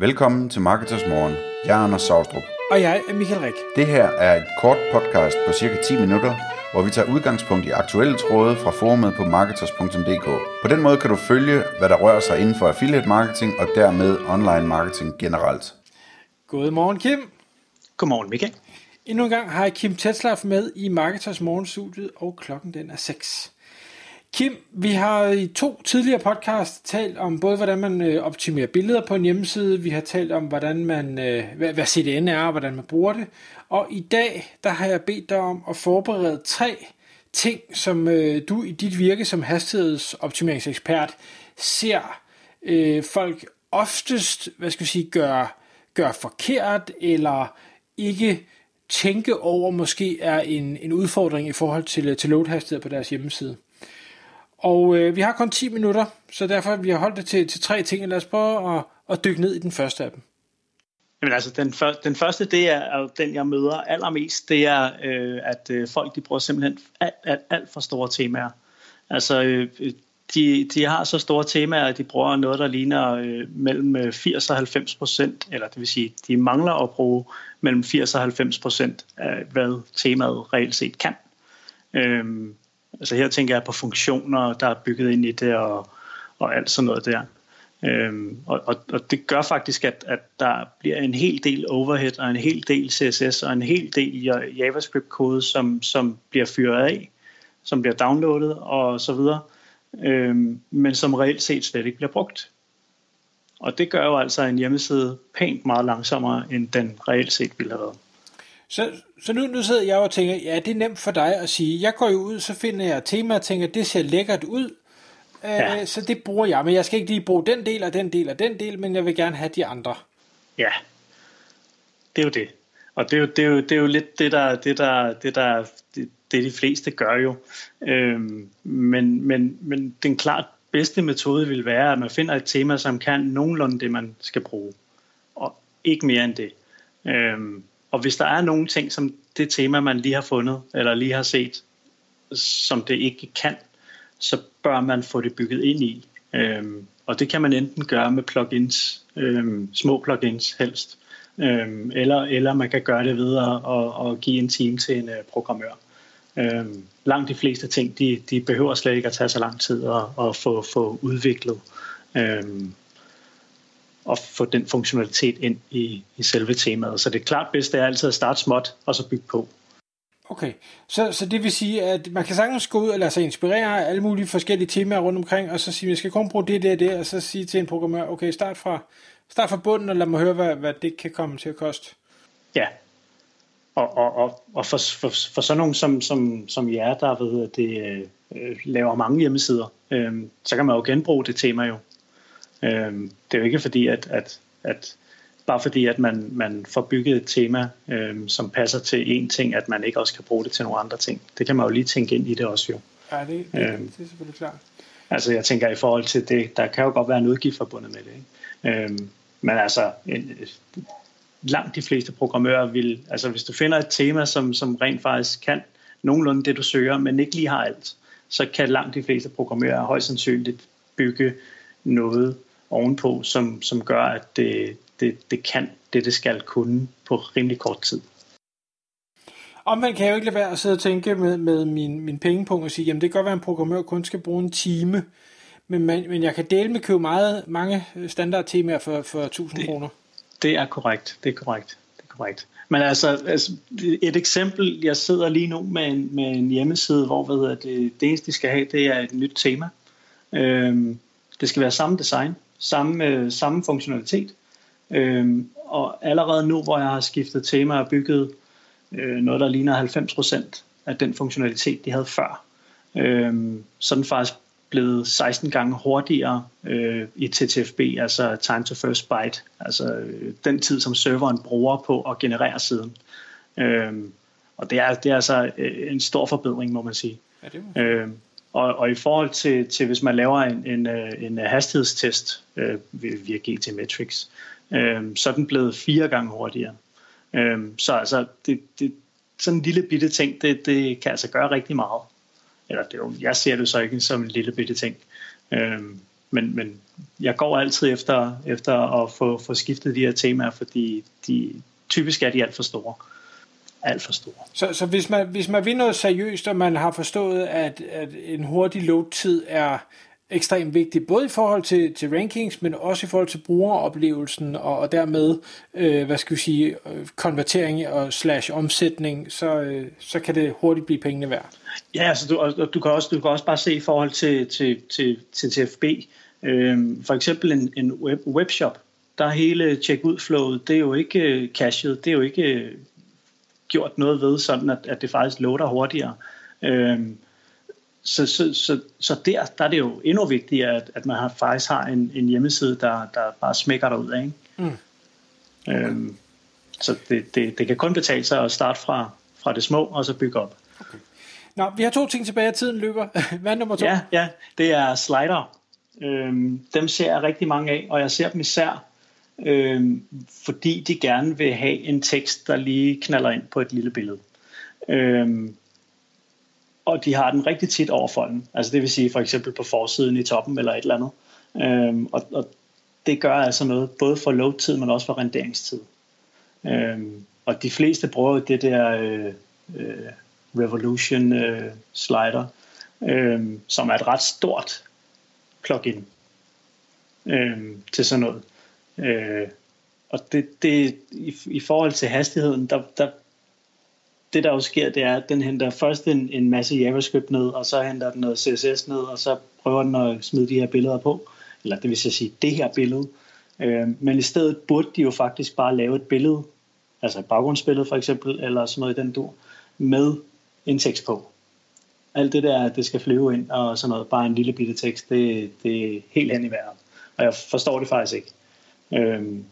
Velkommen til Marketers Morgen. Jeg er Anders Saustrup. Og jeg er Michael Rik. Det her er et kort podcast på cirka 10 minutter, hvor vi tager udgangspunkt i aktuelle tråde fra forumet på marketers.dk. På den måde kan du følge, hvad der rører sig inden for affiliate marketing og dermed online marketing generelt. Godmorgen Kim. Godmorgen Michael. Endnu en gang har jeg Kim Tetzlaff med i Marketers Morgenstudiet, og klokken den er 6. Kim, vi har i to tidligere podcast talt om både, hvordan man øh, optimerer billeder på en hjemmeside, vi har talt om, hvordan man, øh, hvad CDN er, og hvordan man bruger det. Og i dag, der har jeg bedt dig om at forberede tre ting, som øh, du i dit virke som hastighedsoptimeringsekspert ser øh, folk oftest, hvad skal vi sige, gør, gør forkert, eller ikke tænke over måske er en, en udfordring i forhold til, til loadhastighed på deres hjemmeside. Og øh, vi har kun 10 minutter, så derfor vi har holdt det til, til tre ting. Lad os prøve at, at dykke ned i den første af dem. Jamen altså, den, for, den første, det er, er den, jeg møder allermest, det er, øh, at øh, folk de bruger simpelthen alt, alt, alt for store temaer. Altså, øh, de, de har så store temaer, at de bruger noget, der ligner øh, mellem øh, 80 og 90 procent, eller det vil sige, de mangler at bruge mellem 80 og 90 procent af, hvad temaet reelt set kan. Øhm, Altså her tænker jeg på funktioner, der er bygget ind i det, og, og alt sådan noget der. Øhm, og, og, og det gør faktisk, at, at der bliver en hel del overhead, og en hel del CSS, og en hel del JavaScript-kode, som, som bliver fyret af, som bliver downloadet, og så videre, øhm, men som reelt set slet ikke bliver brugt. Og det gør jo altså en hjemmeside pænt meget langsommere, end den reelt set ville have været. Så, så nu, nu sidder jeg og tænker, ja, det er nemt for dig at sige, jeg går jo ud, så finder jeg tema og tænker, det ser lækkert ud, øh, ja. så det bruger jeg, men jeg skal ikke lige bruge den del og den del og den del, men jeg vil gerne have de andre. Ja, det er jo det. Og det er jo, det er jo, det er jo lidt det, der, det, der, det, der, det, det de fleste gør jo. Øhm, men, men, men den klart bedste metode vil være, at man finder et tema, som kan nogenlunde det, man skal bruge. Og ikke mere end det. Øhm, og hvis der er nogle ting, som det tema, man lige har fundet, eller lige har set, som det ikke kan, så bør man få det bygget ind i. Øhm, og det kan man enten gøre med plugins, øhm, små plugins helst, øhm, eller, eller man kan gøre det ved at, at, at give en time til en uh, programmør. Øhm, langt de fleste ting, de, de behøver slet ikke at tage så lang tid at, at få, få udviklet. Øhm, at få den funktionalitet ind i, i selve temaet. Så det er klart bedst, det er altid at starte småt, og så bygge på. Okay, så, så det vil sige, at man kan sagtens gå ud og lade sig inspirere af alle mulige forskellige temaer rundt omkring, og så sige, at jeg skal kun bruge det, det og det, og så sige til en programmør, okay, start fra, start fra bunden, og lad mig høre, hvad, hvad det kan komme til at koste. Ja, og, og, og, og for, for, for sådan nogen som, som, som jer, der ved, at det øh, laver mange hjemmesider, øh, så kan man jo genbruge det tema jo. Øhm, det er jo ikke fordi, at, at, at bare fordi, at man, man får bygget et tema, øhm, som passer til én ting, at man ikke også kan bruge det til nogle andre ting. Det kan man jo lige tænke ind i det også jo. Ja, det, det, øhm, det er selvfølgelig klart. Altså jeg tænker i forhold til det, der kan jo godt være en udgift forbundet med det. Ikke? Øhm, men altså, en, langt de fleste programmører vil, altså hvis du finder et tema, som, som rent faktisk kan nogenlunde det, du søger, men ikke lige har alt, så kan langt de fleste programmører højst sandsynligt bygge noget, ovenpå, som, som gør, at det, det, det kan det, det skal kunne på rimelig kort tid. Man kan jo ikke lade være at sidde og tænke med, med min, min pengepunkt og sige, jamen det kan godt være, at en programmør kun skal bruge en time, men, man, men jeg kan dele med købe meget, mange standardtemaer for, for 1000 kroner. Det er korrekt, det er korrekt, det er korrekt. Men altså, altså, et eksempel, jeg sidder lige nu med en, med en hjemmeside, hvor hvad hedder det, det eneste, de skal have, det er et nyt tema. Øhm, det skal være samme design, samme, øh, samme funktionalitet. Øh, og allerede nu, hvor jeg har skiftet tema og bygget øh, noget, der ligner 90% af den funktionalitet, de havde før, øh, så er den faktisk blevet 16 gange hurtigere øh, i TTFB, altså time to first byte, altså øh, den tid, som serveren bruger på at generere siden. Øh, og det er, det er altså øh, en stor forbedring, må man sige. Ja, det må. Øh, og, og i forhold til, til hvis man laver en, en, øh, en hastighedstest øh, via GT Metrics, øh, så er den blevet fire gange hurtigere. Øh, så altså, det, det, sådan en lille bitte ting, det, det kan altså gøre rigtig meget. Eller det er jo, jeg ser det så ikke som en lille bitte ting. Øh, men, men jeg går altid efter, efter at få, få skiftet de her temaer, fordi de, typisk er de alt for store. Alt for store. Så, så hvis, man, hvis man vil noget seriøst, og man har forstået, at, at en hurtig load-tid er ekstremt vigtig, både i forhold til, til rankings, men også i forhold til brugeroplevelsen, og, og dermed, øh, hvad skal vi sige, øh, konvertering og slash omsætning, så, øh, så kan det hurtigt blive pengene værd. Ja, altså du, og du, kan også, du kan også bare se i forhold til, til, til, til TFB, øh, for eksempel en, en web, webshop, der er hele check-ud-flowet, det er jo ikke øh, cachet, det er jo ikke øh, gjort noget ved, sådan at, at det faktisk loader hurtigere. Øh, så, så, så, så der, der er det jo endnu vigtigere, at, at man har, faktisk har en, en hjemmeside, der, der bare smækker derud af. Ikke? Mm. Okay. Øhm, så det, det, det kan kun betale sig at starte fra, fra det små, og så bygge op. Okay. Nå, vi har to ting tilbage, tiden løber. Hvad er nummer to? Ja, ja det er slider. Øhm, dem ser jeg rigtig mange af, og jeg ser dem især, øh, fordi de gerne vil have en tekst, der lige knaller ind på et lille billede. Øh, og de har den rigtig tit over folden. Altså det vil sige for eksempel på forsiden i toppen eller et eller andet. Øh, og, og det gør altså noget både for load-tid, men også for renderingstid. Øh, og de fleste bruger det der øh, øh, Revolution øh, slider, øh, som er et ret stort plugin øh, til sådan noget. Øh, og det, det i, i forhold til hastigheden, der, der det der jo sker, det er, at den henter først en, en masse JavaScript ned, og så henter den noget CSS ned, og så prøver den at smide de her billeder på. Eller det vil sige, det her billede. Øh, men i stedet burde de jo faktisk bare lave et billede, altså et baggrundsbillede for eksempel, eller sådan noget i den dur, med en tekst på. Alt det der, det skal flyve ind, og sådan noget, bare en lille bitte tekst, det, det er helt hen i vejret. Og jeg forstår det faktisk ikke. Øhm,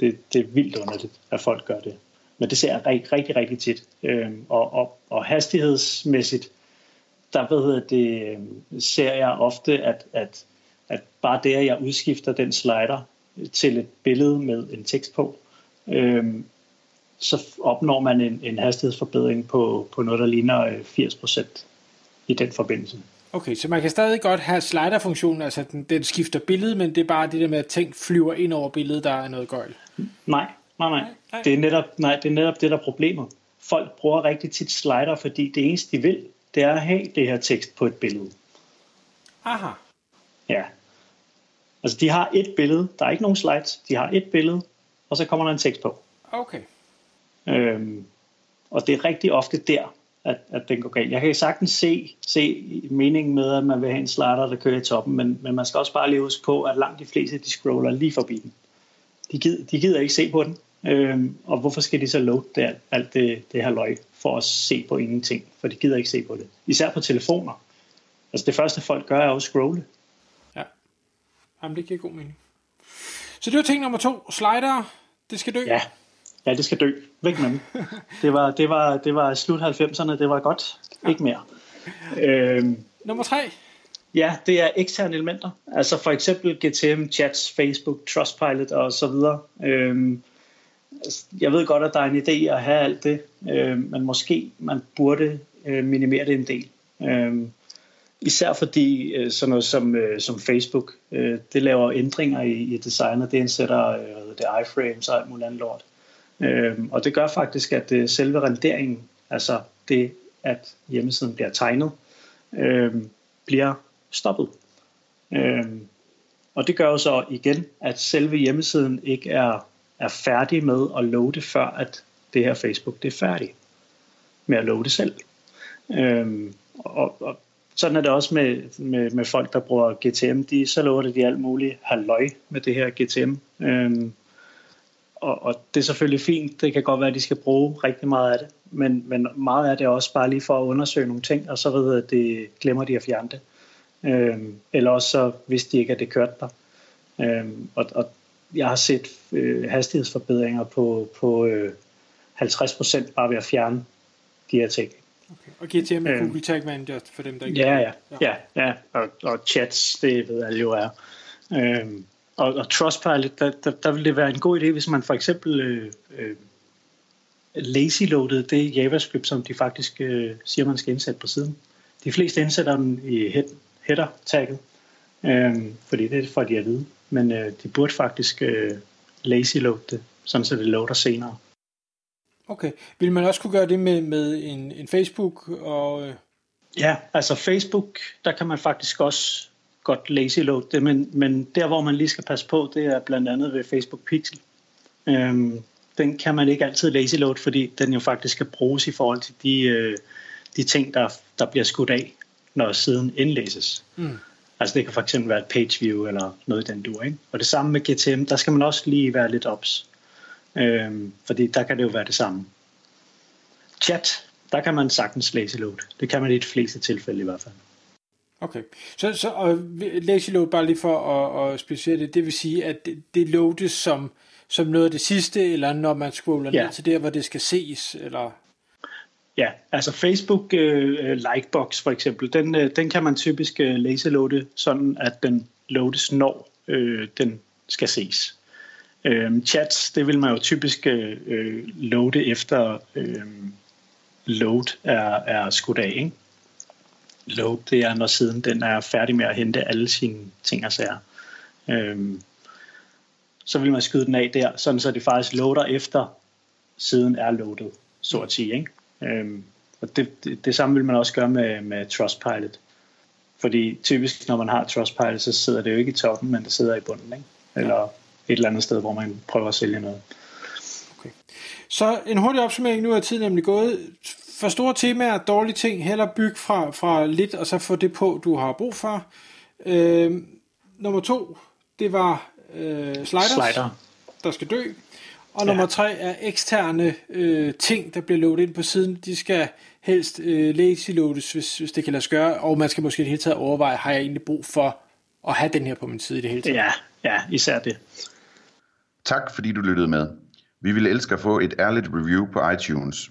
det, det er vildt underligt, at folk gør det. Men det ser jeg rigtig, rigtig, rigtig tit. Øhm, og, og, og hastighedsmæssigt, der ved det, øhm, ser jeg ofte, at, at, at bare det, at jeg udskifter den slider til et billede med en tekst på, øhm, så opnår man en, en hastighedsforbedring på, på noget, der ligner øh, 80% i den forbindelse. Okay, så man kan stadig godt have slider-funktionen, altså den, den skifter billede, men det er bare det der med, at ting flyver ind over billedet, der er noget gøjl. Nej, Nej, nej. nej. Det, er netop, nej, det er netop det, der er problemet. Folk bruger rigtig tit slider, fordi det eneste, de vil, det er at have det her tekst på et billede. Aha. Ja. Altså, de har et billede. Der er ikke nogen slides. De har et billede, og så kommer der en tekst på. Okay. Øhm, og det er rigtig ofte der, at, at den går galt. Jeg kan sagtens se, se meningen med, at man vil have en slider, der kører i toppen, men, men man skal også bare lige huske på, at langt de fleste, de scroller lige forbi den de, gider, de gider ikke se på den. Øhm, og hvorfor skal de så load det, alt det, det her løg for at se på ingenting? For de gider ikke se på det. Især på telefoner. Altså det første folk gør er at scrolle. Ja, Jamen, det giver god mening. Så det var ting nummer to. Slider, det skal dø. Ja, ja det skal dø. Væk med dem. Det var, det var, det var slut 90'erne, det var godt. Ikke mere. Øhm, nummer tre. Ja, det er eksterne elementer. Altså for eksempel GTM, chats, Facebook, Trustpilot og så videre. Øhm, jeg ved godt, at der er en idé at have alt det, øhm, men måske man burde øh, minimere det en del. Øhm, især fordi øh, sådan noget som, øh, som Facebook, øh, det laver ændringer i, i designet, det indsætter øh, det iframes og alt muligt andet lort. Øh, og det gør faktisk, at øh, selve renderingen, altså det, at hjemmesiden bliver tegnet, øh, bliver stoppet. Øhm, og det gør jo så igen, at selve hjemmesiden ikke er, er færdig med at loade, før at det her Facebook det er færdigt med at loade selv. Øhm, og, og sådan er det også med, med, med folk, der bruger GTM. De, så lover de alt muligt halvøj med det her GTM. Øhm, og, og det er selvfølgelig fint. Det kan godt være, at de skal bruge rigtig meget af det. Men, men meget af det er også bare lige for at undersøge nogle ting, og så ved at det glemmer de at fjerne det. Øhm, eller også så vidste de ikke, at det kørte der. Øhm, og, og jeg har set øh, hastighedsforbedringer på, på øh, 50% bare ved at fjerne de her ting. Okay. Og GTM er øhm, Google Tag Manager for dem, der ikke ja, ja, ja, ja, ja. Og, og chats, det ved alle jo er. Øhm, og, og Trustpilot, der, der, der vil det være en god idé, hvis man for eksempel øh, øh, lazy-loadede det JavaScript, som de faktisk øh, siger, man skal indsætte på siden. De fleste indsætter den i head, header tagget, Øhm, fordi det får de at vide. Men øh, de burde faktisk øh, lazy load det, sådan så det loader senere. Okay. Vil man også kunne gøre det med, med en, en Facebook? Og, øh... Ja, altså Facebook, der kan man faktisk også godt lazy load det, men, men der hvor man lige skal passe på, det er blandt andet ved Facebook Pixel. Øhm, den kan man ikke altid lazy load, fordi den jo faktisk skal bruges i forhold til de, øh, de ting, der, der bliver skudt af, når siden indlæses. Mm. Altså det kan fx være et page view eller noget i den dur. Ikke? Og det samme med GTM, der skal man også lige være lidt ops. Øhm, fordi der kan det jo være det samme. Chat, der kan man sagtens lazy load. Det kan man i de fleste tilfælde i hvert fald. Okay, så, så og lazy load, bare lige for at, at specificere det, det vil sige, at det, det loades som, som noget af det sidste, eller når man scroller ja. ned til der, hvor det skal ses, eller... Ja, altså Facebook uh, likebox for eksempel, den, uh, den kan man typisk uh, lazy loade, sådan at den loades, når uh, den skal ses. Uh, chats, det vil man jo typisk uh, loade efter uh, load er, er skudt af, ikke? Load, det er når siden den er færdig med at hente alle sine ting og sager. Øhm, så vil man skyde den af der, sådan så det faktisk loader efter siden er loadet, så at sige, ikke? Øhm, og det, det, det samme vil man også gøre med, med Trustpilot. Fordi typisk, når man har Trustpilot, så sidder det jo ikke i toppen, men det sidder i bunden. Ikke? Eller et eller andet sted, hvor man prøver at sælge noget. Okay. Så en hurtig opsummering. Nu er tiden nemlig gået. For store temaer, dårlige ting, heller byg fra, fra lidt, og så få det på, du har brug for. Øhm, nummer to, det var øh, sliders, Slider. der skal dø. Og nummer ja. tre er eksterne øh, ting, der bliver loadet ind på siden. De skal helst øh, lazy loades, hvis, hvis det kan lade sig gøre. Og man skal måske i det hele taget overveje, har jeg egentlig brug for at have den her på min side i det hele taget? Ja, ja især det. Tak fordi du lyttede med. Vi ville elske at få et ærligt review på iTunes.